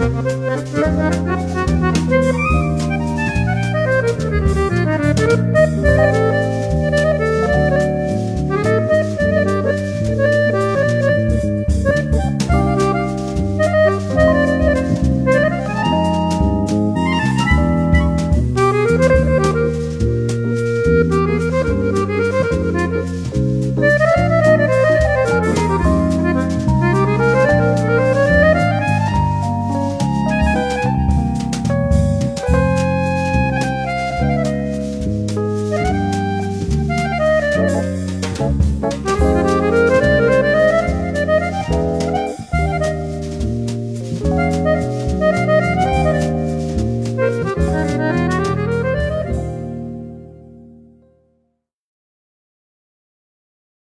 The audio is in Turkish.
Müzik